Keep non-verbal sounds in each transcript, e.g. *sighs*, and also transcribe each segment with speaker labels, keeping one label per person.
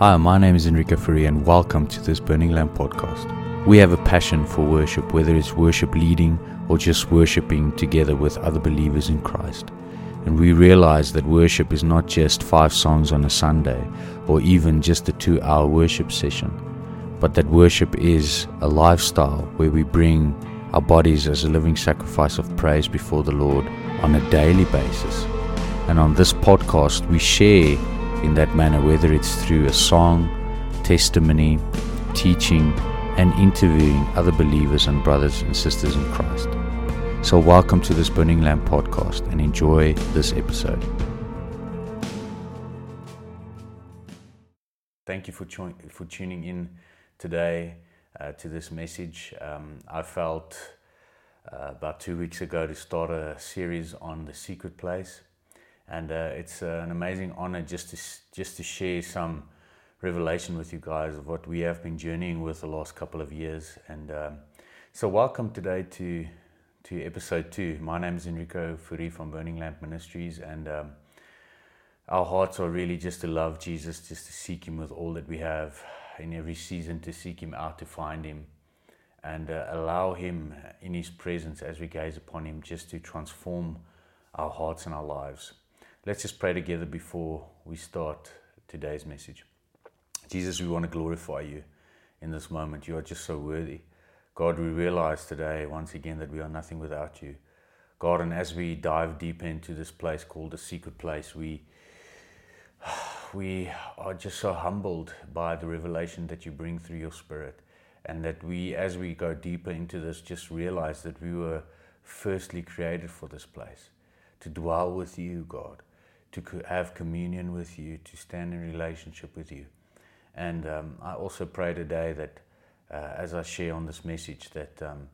Speaker 1: Hi, my name is Enrico Furi, and welcome to this Burning Lamp podcast. We have a passion for worship, whether it's worship leading or just worshiping together with other believers in Christ. And we realize that worship is not just five songs on a Sunday or even just a two hour worship session, but that worship is a lifestyle where we bring our bodies as a living sacrifice of praise before the Lord on a daily basis. And on this podcast, we share in that manner, whether it's through a song, testimony, teaching, and interviewing other believers and brothers and sisters in Christ. So, welcome to this Burning Lamp podcast and enjoy this episode. Thank you for, for tuning in today uh, to this message. Um, I felt uh, about two weeks ago to start a series on the secret place and uh, it's uh, an amazing honor just to just to share some revelation with you guys of what we have been journeying with the last couple of years. And um, so, welcome today to to episode two. My name is Enrico Furi from Burning Lamp Ministries, and um, our hearts are really just to love Jesus, just to seek Him with all that we have in every season, to seek Him out, to find Him. And uh, allow Him in His presence as we gaze upon Him just to transform our hearts and our lives. Let's just pray together before we start today's message. Jesus, we want to glorify you in this moment. You are just so worthy. God, we realize today once again that we are nothing without you. God, and as we dive deep into this place called the secret place, we *sighs* we are just so humbled by the revelation that you bring through your spirit. And that we, as we go deeper into this, just realize that we were firstly created for this place to dwell with you, God to have communion with you, to stand in relationship with you. And um, I also pray today that uh, as I share on this message, that, um,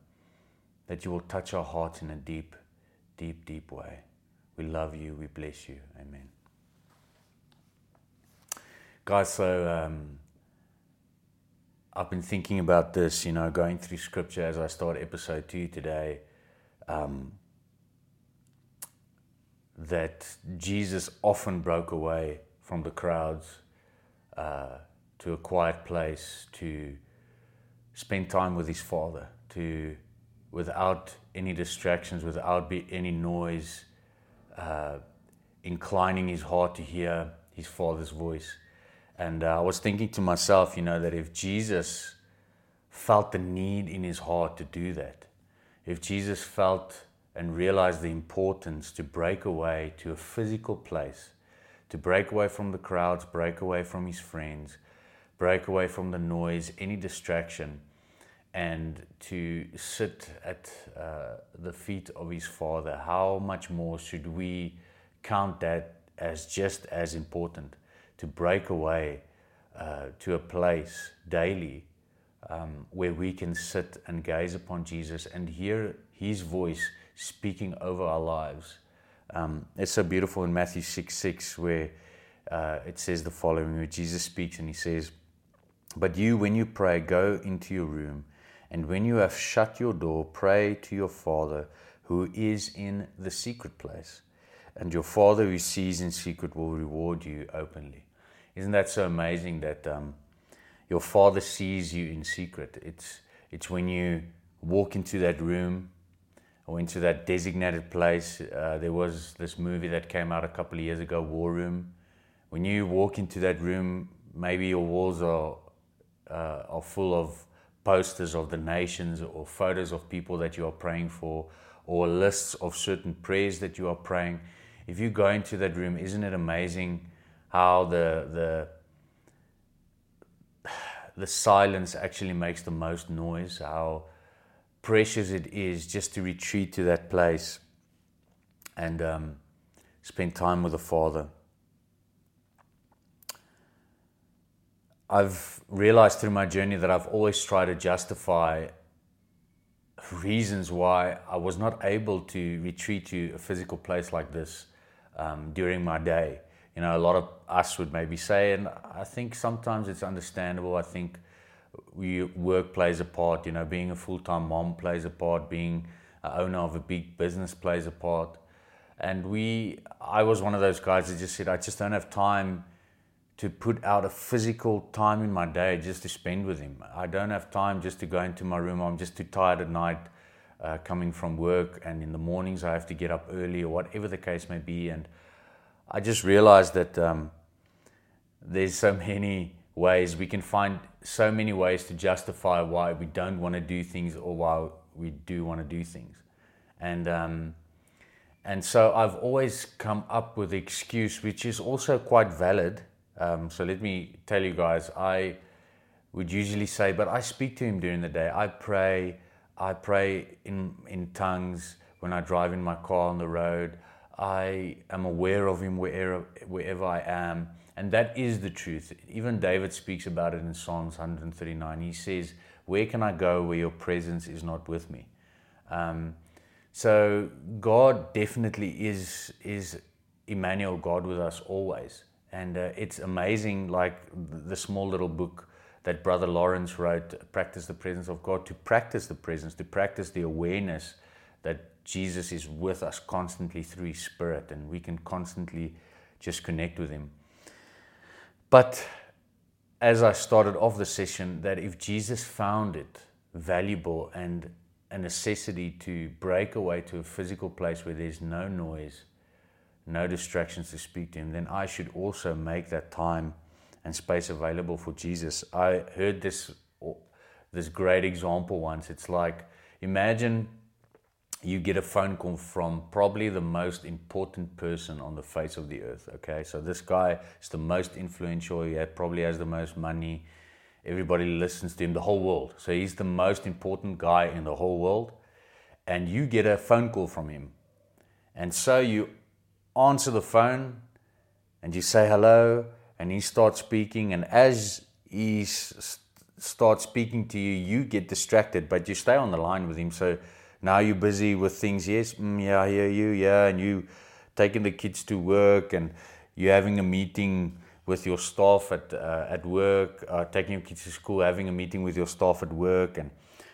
Speaker 1: that you will touch our hearts in a deep, deep, deep way. We love you. We bless you. Amen. Guys, so um, I've been thinking about this, you know, going through scripture as I start episode two today. Um, that Jesus often broke away from the crowds uh, to a quiet place to spend time with his Father, to without any distractions, without any noise, uh, inclining his heart to hear his Father's voice. And uh, I was thinking to myself, you know, that if Jesus felt the need in his heart to do that, if Jesus felt and realize the importance to break away to a physical place, to break away from the crowds, break away from his friends, break away from the noise, any distraction, and to sit at uh, the feet of his Father. How much more should we count that as just as important to break away uh, to a place daily um, where we can sit and gaze upon Jesus and hear his voice speaking over our lives. Um, it's so beautiful in Matthew 6 6, where uh, it says the following where Jesus speaks and he says, But you, when you pray, go into your room, and when you have shut your door, pray to your Father who is in the secret place. And your Father who sees in secret will reward you openly. Isn't that so amazing that um, your Father sees you in secret? It's, it's when you walk into that room I went to that designated place. Uh, there was this movie that came out a couple of years ago, War Room. When you walk into that room, maybe your walls are uh, are full of posters of the nations or photos of people that you are praying for, or lists of certain prayers that you are praying. If you go into that room, isn't it amazing how the the *sighs* the silence actually makes the most noise? How precious it is just to retreat to that place and um, spend time with the Father. I've realized through my journey that I've always tried to justify reasons why I was not able to retreat to a physical place like this um, during my day. You know, a lot of us would maybe say, and I think sometimes it's understandable. I think we, work plays a part. You know, being a full time mom plays a part. Being an owner of a big business plays a part. And we, I was one of those guys that just said, I just don't have time to put out a physical time in my day just to spend with Him. I don't have time just to go into my room. I'm just too tired at night uh, coming from work, and in the mornings I have to get up early or whatever the case may be. And I just realized that um, there's so *laughs* many ways we can find so many ways to justify why we don't want to do things or why we do want to do things. And um, and so I've always come up with excuse, which is also quite valid. Um, so let me tell you guys, I would usually say, but I speak to him during the day. I pray, I pray in in tongues when I drive in my car on the road. I am aware of him wherever wherever I am. And that is the truth. Even David speaks about it in Psalms 139. He says, Where can I go where your presence is not with me? Um, so God definitely is, is Emmanuel, God with us always. And uh, it's amazing, like the small little book that Brother Lawrence wrote, Practice the Presence of God, to practice the presence, to practice the awareness that Jesus is with us constantly through His Spirit, and we can constantly just connect with Him. But as I started off the session, that if Jesus found it valuable and a necessity to break away to a physical place where there's no noise, no distractions to speak to Him, then I should also make that time and space available for Jesus. I heard this this great example once. It's like imagine you get a phone call from probably the most important person on the face of the earth. Okay, so this guy is the most influential. He probably has the most money. Everybody listens to him, the whole world. So he's the most important guy in the whole world. And you get a phone call from him. And so you answer the phone and you say hello, and he starts speaking. And as he starts speaking to you, you get distracted, but you stay on the line with him. So now you're busy with things. Yes, mm, yeah, I hear you. Yeah, and you taking the kids to work, and you're having a meeting with your staff at uh, at work, uh, taking your kids to school, having a meeting with your staff at work, and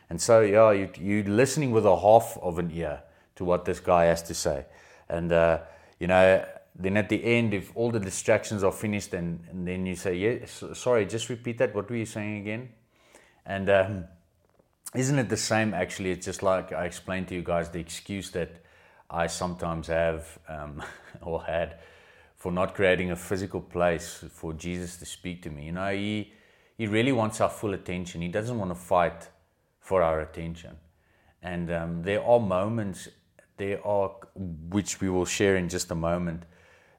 Speaker 1: and so yeah, you you're listening with a half of an ear to what this guy has to say, and uh, you know. Then at the end, if all the distractions are finished, and, and then you say, "Yes, sorry, just repeat that. What were you saying again?" And um, isn't it the same actually? It's just like I explained to you guys the excuse that I sometimes have um, *laughs* or had for not creating a physical place for Jesus to speak to me. You know, he he really wants our full attention. He doesn't want to fight for our attention. And um, there are moments, there are which we will share in just a moment.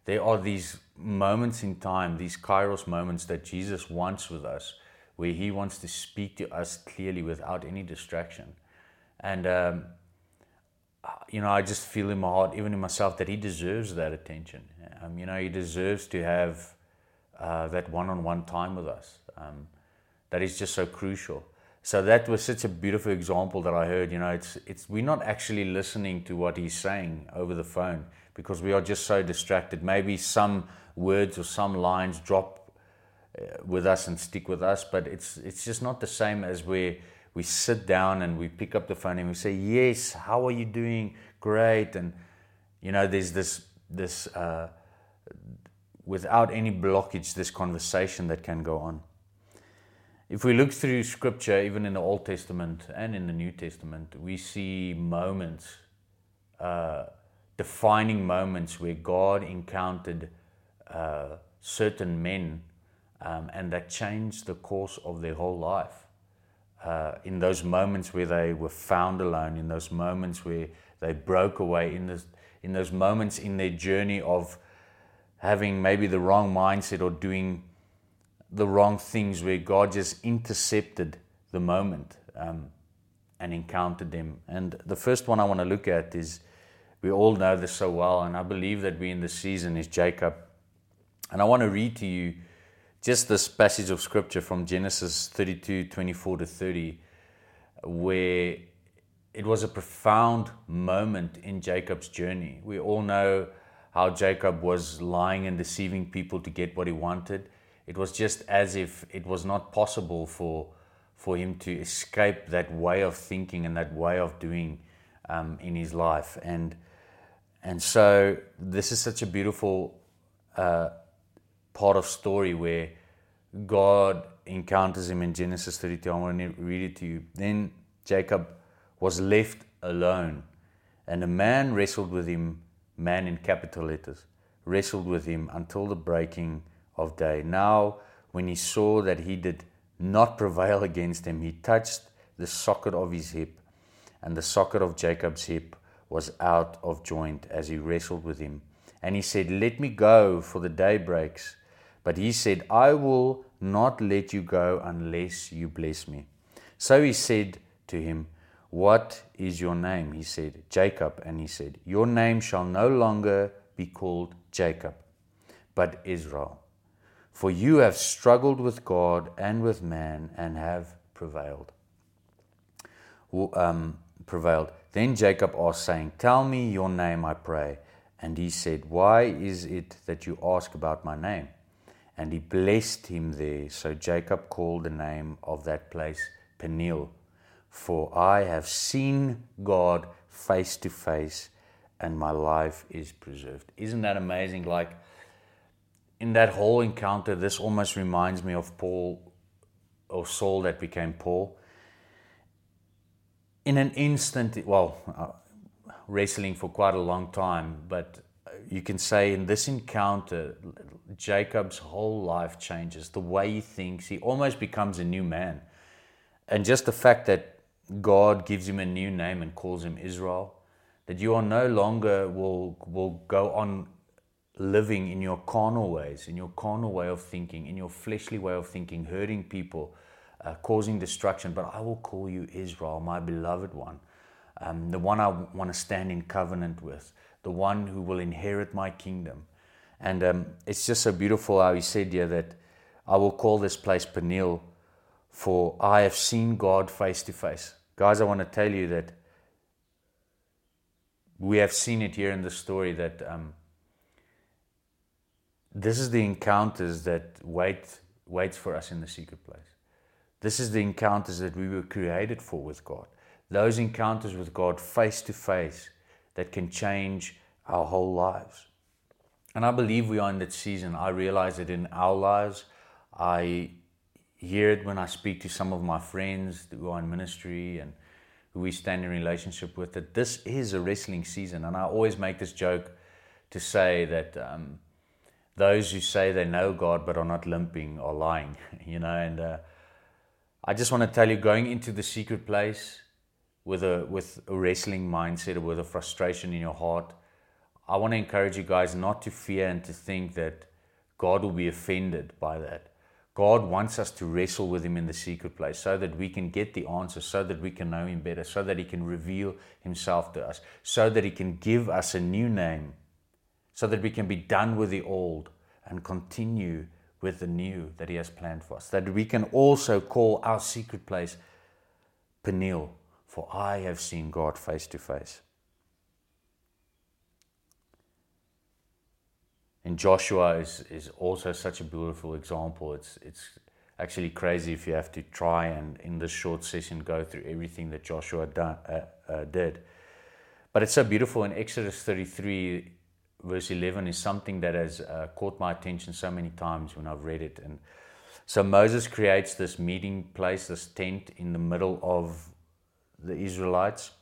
Speaker 1: There are these moments in time, these kairos moments that Jesus wants with us where He wants to speak to us clearly without any distraction. And, um, you know, I just feel in my heart, even in myself, that He deserves that attention. Um, you know, He deserves to have uh, that one on one time with us. Um, that is just so crucial. So that was such a beautiful example that I heard. You know, it's it's we're not actually listening to what he's saying over the phone because we are just so distracted. Maybe some words or some lines drop with us and stick with us. But it's it's just not the same as where we sit down and we pick up the phone and we say, "Yes, how are you doing? Great." And you know, there's this this uh, without any blockage, this conversation that can go on. If we look through Scripture, even in the Old Testament and in the New Testament, we see moments, uh, defining moments where God encountered uh, certain men um, and that changed the course of their whole life. Uh, in those moments where they were found alone, in those moments where they broke away, in, this, in those moments in their journey of having maybe the wrong mindset or doing the wrong things, where God just intercepted the moment um, and encountered them. And the first one I want to look at is we all know this so well, and I believe that we in this season is Jacob. And I want to read to you just this passage of scripture from Genesis 32 24 to 30, where it was a profound moment in Jacob's journey. We all know how Jacob was lying and deceiving people to get what he wanted. It was just as if it was not possible for, for him to escape that way of thinking and that way of doing um, in his life. And, and so, this is such a beautiful uh, part of story where God encounters him in Genesis 32. I want to read it to you. Then Jacob was left alone, and a man wrestled with him, man in capital letters, wrestled with him until the breaking of day. Now, when he saw that he did not *laughs* prevail against him, he touched the socket of his hip, and the socket of Jacob's hip was out of joint as he wrestled with him. And he said, Let me go, for the day breaks. But he said, I will not let you go unless you bless me. So he said to him, What is your name? He said, Jacob. And he said, Your name shall no longer be called Jacob, but Israel. For you have struggled with God and with man and have prevailed. Um, prevailed. Then Jacob asked, saying, Tell me your name, I pray. And he said, Why is it that you ask about my name? And he blessed him there. So Jacob called the name of that place Peniel, for I have seen God face to face, and my life is preserved. Isn't that amazing? Like in that whole encounter, this almost reminds me of Paul or Saul that became Paul. In an instant, well, uh, wrestling for quite a long time, but you can say in this encounter, Jacob's whole life changes. The way he thinks, he almost becomes a new man. And just the fact that God gives him a new name and calls him Israel, that you are no longer will will go on living in your carnal ways, in your carnal way of thinking, in your fleshly way of thinking, hurting people, uh, causing destruction. But I will call you Israel, my beloved one, um, the one I want to stand in covenant with, the one who will inherit my kingdom. And um, it's just so beautiful how he said here that I will call this place Peniel, for I have seen God face to face. Guys, I want to tell you that we have seen it here in the story that um, this is the encounters that wait waits for us in the secret place. This is the encounters that we were created for with God. Those encounters with God face to face that can change our whole lives. And I believe we are in that season. I realize it in our lives. I hear it when I speak to some of my friends who are in ministry and who we stand in relationship with that this is a wrestling season. And I always make this joke to say that um, those who say they know God but are not limping are lying, *laughs* you know. And uh, I just want to tell you, going into the secret place with a with a wrestling mindset or with a frustration in your heart, I want to encourage you guys not to fear and to think that God will be offended by that. God wants us to wrestle with Him in the secret place so that we can get the answer, so that we can know Him better, so that He can reveal Himself to us, so that He can give us a new name, so that we can be done with the old and continue with the new that He has planned for us. That we can also call our secret place Peniel, for I have seen God face to face. and Joshua is, is also such a beautiful example. It's, it's actually crazy if you have to try and, in this short session, go through everything that Joshua done, uh, uh, did. But it's so beautiful in Exodus 33, verse 11, is something that has uh, caught my attention so many times when I've read it. And so Moses creates this meeting place, this tent in the middle of the Israelites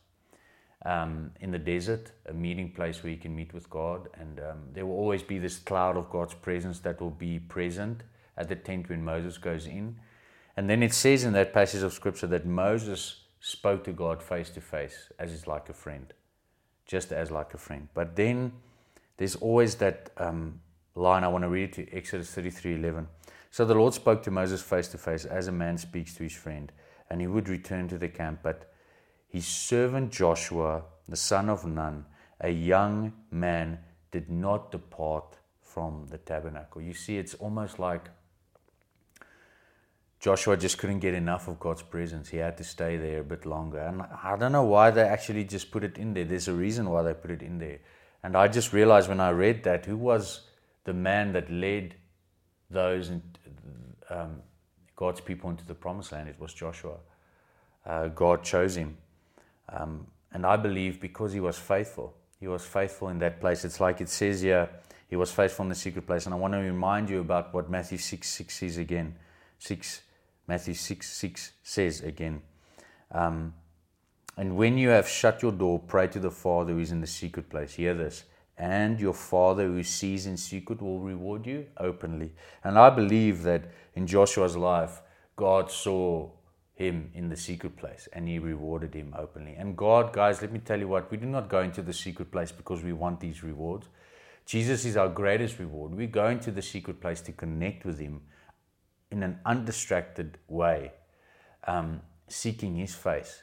Speaker 1: um, in the desert, a meeting place where you can meet with God. And um, there will always be this cloud of God's presence that will be present at the tent when Moses goes in. And then it says in that passage of scripture that Moses spoke to God face to face as is like a friend, just as like a friend. But then there's always that um, line I want to read to Exodus 33 11. So the Lord spoke to Moses face to face as a man speaks to his friend, and he would return to the camp. But his servant Joshua, the son of Nun, a young man, did not depart from the tabernacle. You see, it's almost like Joshua just couldn't get enough of God's presence. He had to stay there a bit longer. And I don't know why they actually just put it in there. There's a reason why they put it in there. And I just realized when I read that who was the man that led those um, God's people into the promised land? It was Joshua. Uh, God chose him. Um, and I believe because he was faithful, he was faithful in that place. It's like it says here he was faithful in the secret place. And I want to remind you about what Matthew 6 6 says again. 6 Matthew 6 6 says again. Um, and when you have shut your door, pray to the Father who is in the secret place. Hear this. And your Father who sees in secret will reward you openly. And I believe that in Joshua's life, God saw him in the secret place and he rewarded him openly. And God, guys, let me tell you what, we do not go into the secret place because we want these rewards. Jesus is our greatest reward. We go into the secret place to connect with him in an undistracted way, um, seeking his face.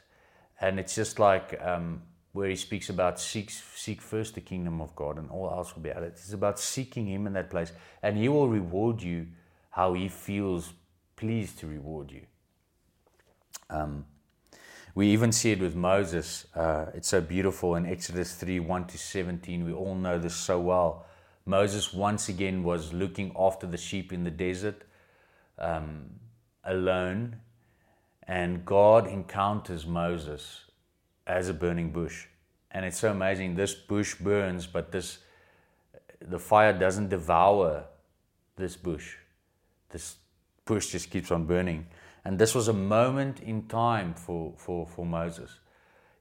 Speaker 1: And it's just like um, where he speaks about seek, seek first the kingdom of God and all else will be added. It's about seeking him in that place. And he will reward you how he feels pleased to reward you. Um, we even see it with Moses. Uh, it's so beautiful in Exodus 3 1 to 17. We all know this so well. Moses once again was looking after the sheep in the desert um, alone, and God encounters Moses as a burning bush. And it's so amazing. This bush burns, but this the fire doesn't devour this bush. This bush just keeps on burning. And this was a moment in time for, for, for Moses.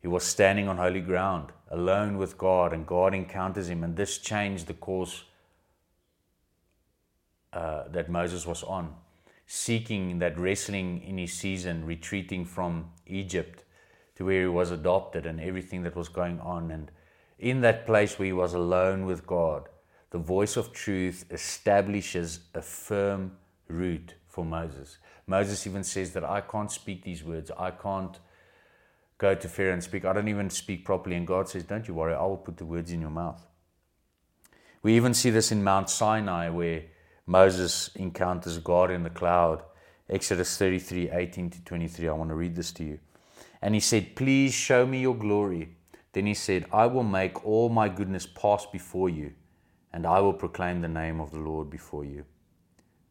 Speaker 1: He was standing on holy ground, alone with God, and God encounters him. And this changed the course uh, that Moses was on, seeking that wrestling in his season, retreating from Egypt to where he was adopted and everything that was going on. And in that place where he was alone with God, the voice of truth establishes a firm root for Moses. Moses even says that I can't speak these words. I can't go to Pharaoh and speak. I don't even speak properly. And God says, Don't you worry, I will put the words in your mouth. We even see this in Mount Sinai where Moses encounters God in the cloud. Exodus 33 18 to 23. I want to read this to you. And he said, Please show me your glory. Then he said, I will make all my goodness pass before you, and I will proclaim the name of the Lord before you.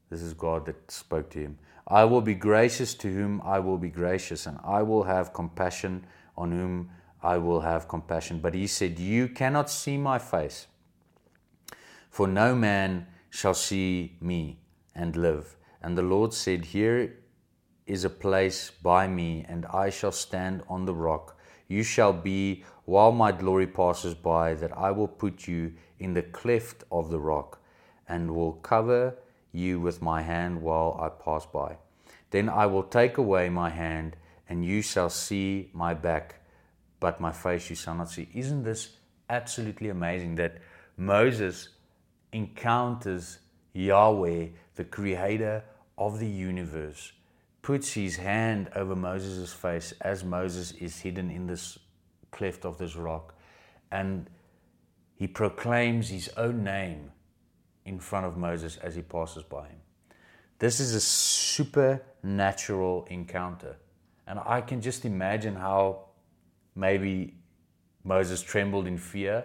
Speaker 1: This is God that spoke to him. I will be gracious to whom I will be gracious, and I will have compassion on whom I will have compassion. But he said, You cannot see my face, for no man shall see me and live. And the Lord said, Here is a place by me, and I shall stand on the rock. You shall be while my glory passes by, that I will put you in the cleft of the rock, and will cover you with my hand while I pass by. Then I will take away my hand, and you shall see my back, but my face you shall not see. Isn't this absolutely amazing that Moses encounters Yahweh, the creator of the universe, puts his hand over Moses' face as Moses is hidden in this cleft of this rock, and he proclaims his own name in front of Moses as he passes by him. This is a supernatural encounter. And I can just imagine how maybe Moses trembled in fear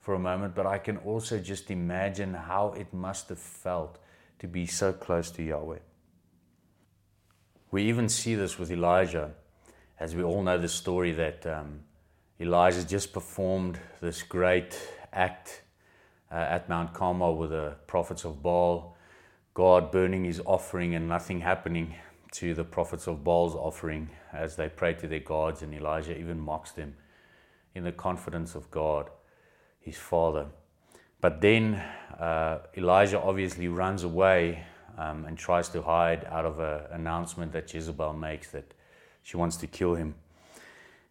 Speaker 1: for a moment, but I can also just imagine how it must have felt to be so close to Yahweh. We even see this with Elijah, as we all know the story that um, Elijah just performed this great act uh, at Mount Carmel with the prophets of Baal, God burning his offering and nothing happening to the prophets of Baal's offering as they pray to their gods, and Elijah even mocks them in the confidence of God, his father. But then uh, Elijah obviously runs away um, and tries to hide out of an announcement that Jezebel makes that she wants to kill him.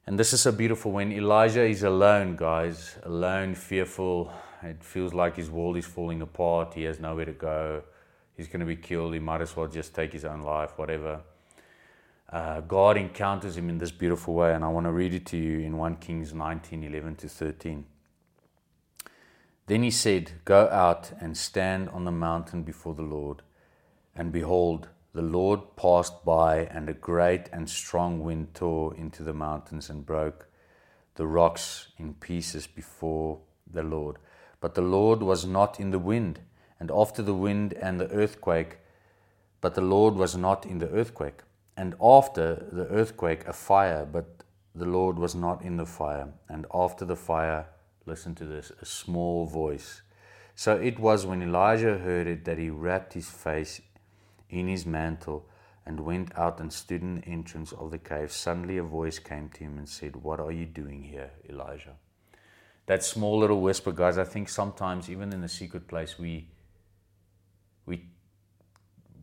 Speaker 1: And this is so beautiful when Elijah is alone, guys, alone, fearful, it feels like his world is falling apart. He has nowhere to go. He's going to be killed. He might as well just take his own life, whatever. Uh, God encounters him in this beautiful way, and I want to read it to you in 1 Kings 19 11 to 13. Then he said, Go out and stand on the mountain before the Lord. And behold, the Lord passed by, and a great and strong wind tore into the mountains and broke the rocks in pieces before the Lord. But the Lord was not in the wind, and after the wind and the earthquake, but the Lord was not in the earthquake, and after the earthquake a fire, but the Lord was not in the fire, and after the fire, listen to this, a small voice So it was when Elijah heard it that he wrapped his face in his mantle and went out and stood in the entrance of the cave. Suddenly a voice came to him and said, What are you doing here, Elijah? That small little whisper, guys, I think sometimes even in the secret place we we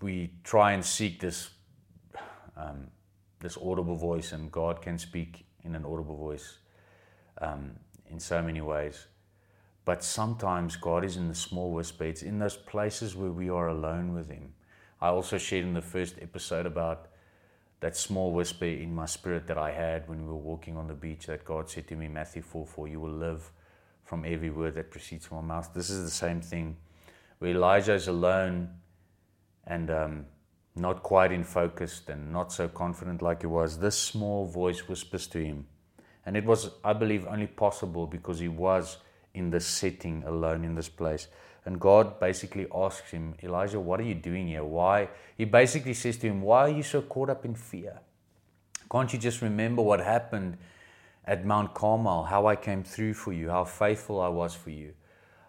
Speaker 1: we try and seek this um, this audible voice, and God can speak in an audible voice um, in so many ways. But sometimes God is in the small whisper. It's in those places where we are alone with Him. I also shared in the first episode about that small whisper in my spirit that I had when we were walking on the beach that God said to me, Matthew 4 4, you will live from every word that proceeds from my mouth. This is the same thing where Elijah is alone and um, not quite in focus and not so confident like he was. This small voice whispers to him. And it was, I believe, only possible because he was in this setting alone in this place. And God basically asks him, Elijah, what are you doing here? Why? He basically says to him, Why are you so caught up in fear? Can't you just remember what happened at Mount Carmel, how I came through for you, how faithful I was for you,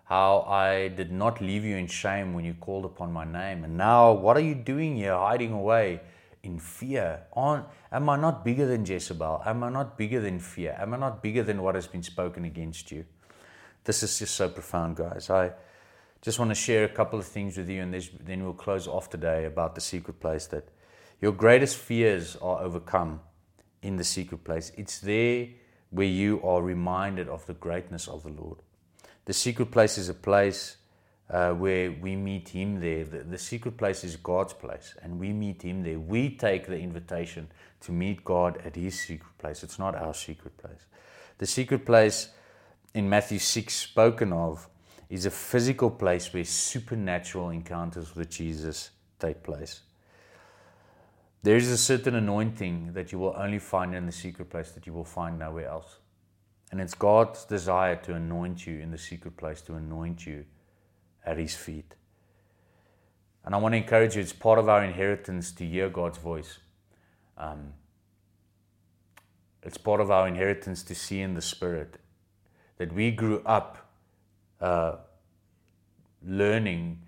Speaker 1: how I did not leave you in shame when you called upon my name? And now, what are you doing here, hiding away in fear? Am I not bigger than Jezebel? Am I not bigger than fear? Am I not bigger than what has been spoken against you? This is just so profound, guys. I just want to share a couple of things with you, and then we'll close off today about the secret place that your greatest fears are overcome in the secret place. It's there where you are reminded of the greatness of the Lord. The secret place is a place uh, where we meet Him there. The, the secret place is God's place, and we meet Him there. We take the invitation to meet God at His secret place. It's not our secret place. The secret place in Matthew 6 spoken of is a physical place where supernatural encounters with Jesus take place. There is a certain anointing that you will only find in the secret place that you will find nowhere else. And it's God's desire to anoint you in the secret place, to anoint you at His feet. And I want to encourage you, it's part of our inheritance to hear God's voice. Um, it's part of our inheritance to see in the Spirit that we grew up uh, learning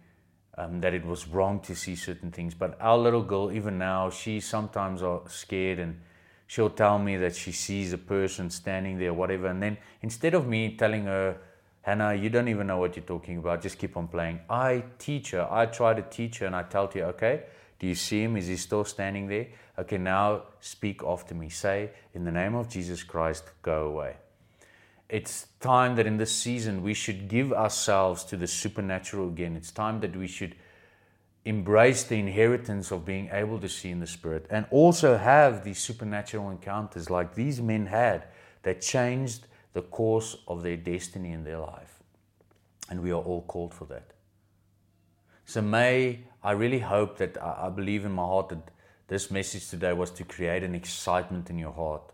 Speaker 1: um, that it was wrong to see certain things. But our little girl, even now, she sometimes are scared and she'll tell me that she sees a person standing there, whatever. And then instead of me telling her, Hannah, you don't even know what you're talking about, just keep on playing. I teach her, I try to teach her, and I tell her, okay, do you see him? Is he still standing there? Okay, now speak after me. Say, in the name of Jesus Christ, go away it's time that in this season we should give ourselves to the supernatural again. It's time that we should embrace the inheritance of being able to see in the Spirit and also have these supernatural encounters like these men had that changed the course of their destiny in their life. And we are all called for that. So, may I really hope that I believe in my heart that this message today was to create an excitement in your heart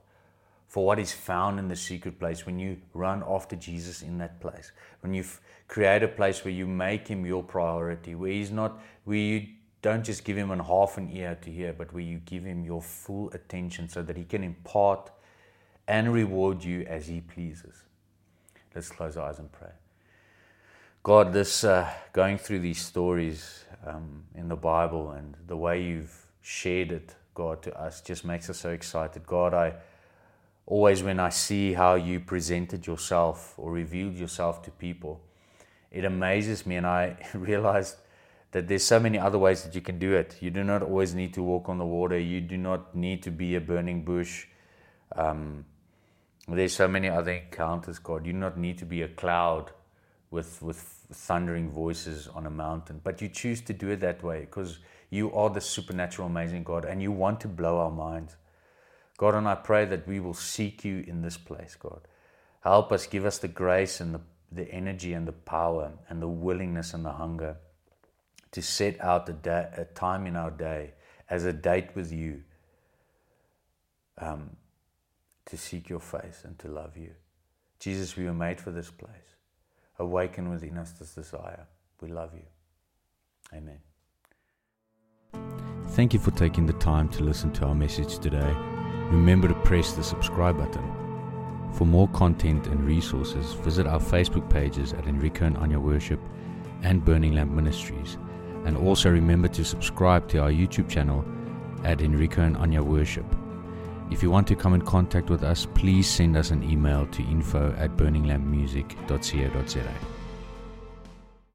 Speaker 1: for what is found in the secret place when you run after Jesus in that place. When you create a place where you make him your priority, where he's not, where you don't just give him a half an ear to hear, but where you give him your full attention so that he can impart and reward you as he pleases. Let's close our eyes and pray. God, this uh, going through these stories um, in the Bible and the way you've shared it, God, to us just makes us so excited. God, I always when I see how you presented yourself or revealed yourself to people, it amazes me, and I *laughs* realized that there's so many other ways that you can do it. You do not always need to walk on the water. You do not need to be a burning bush. Um, there's so many other encounters, God. You do not need to be a cloud with with thundering voices on a mountain, but you choose to do it that way because you are the supernatural, amazing God, and you want to blow our minds. God, and I pray that we will seek you in this place, God. Help us, give us the grace and the, the energy and the power and the willingness and the hunger to set out a, day, a time in our day as a date with you um, to seek your face and to love you. Jesus, we were made for this place. Awaken within us this desire. We love you. Amen.
Speaker 2: Thank you for taking the time to listen to our message today remember to press the subscribe button. For more content and resources, visit our Facebook pages at Enrico and Anya Worship and Burning Lamp Ministries. And also remember to subscribe to our YouTube channel at Enrico and Anya Worship. If you want to come in contact with us, please send us an email to info at burninglampmusic.co.za.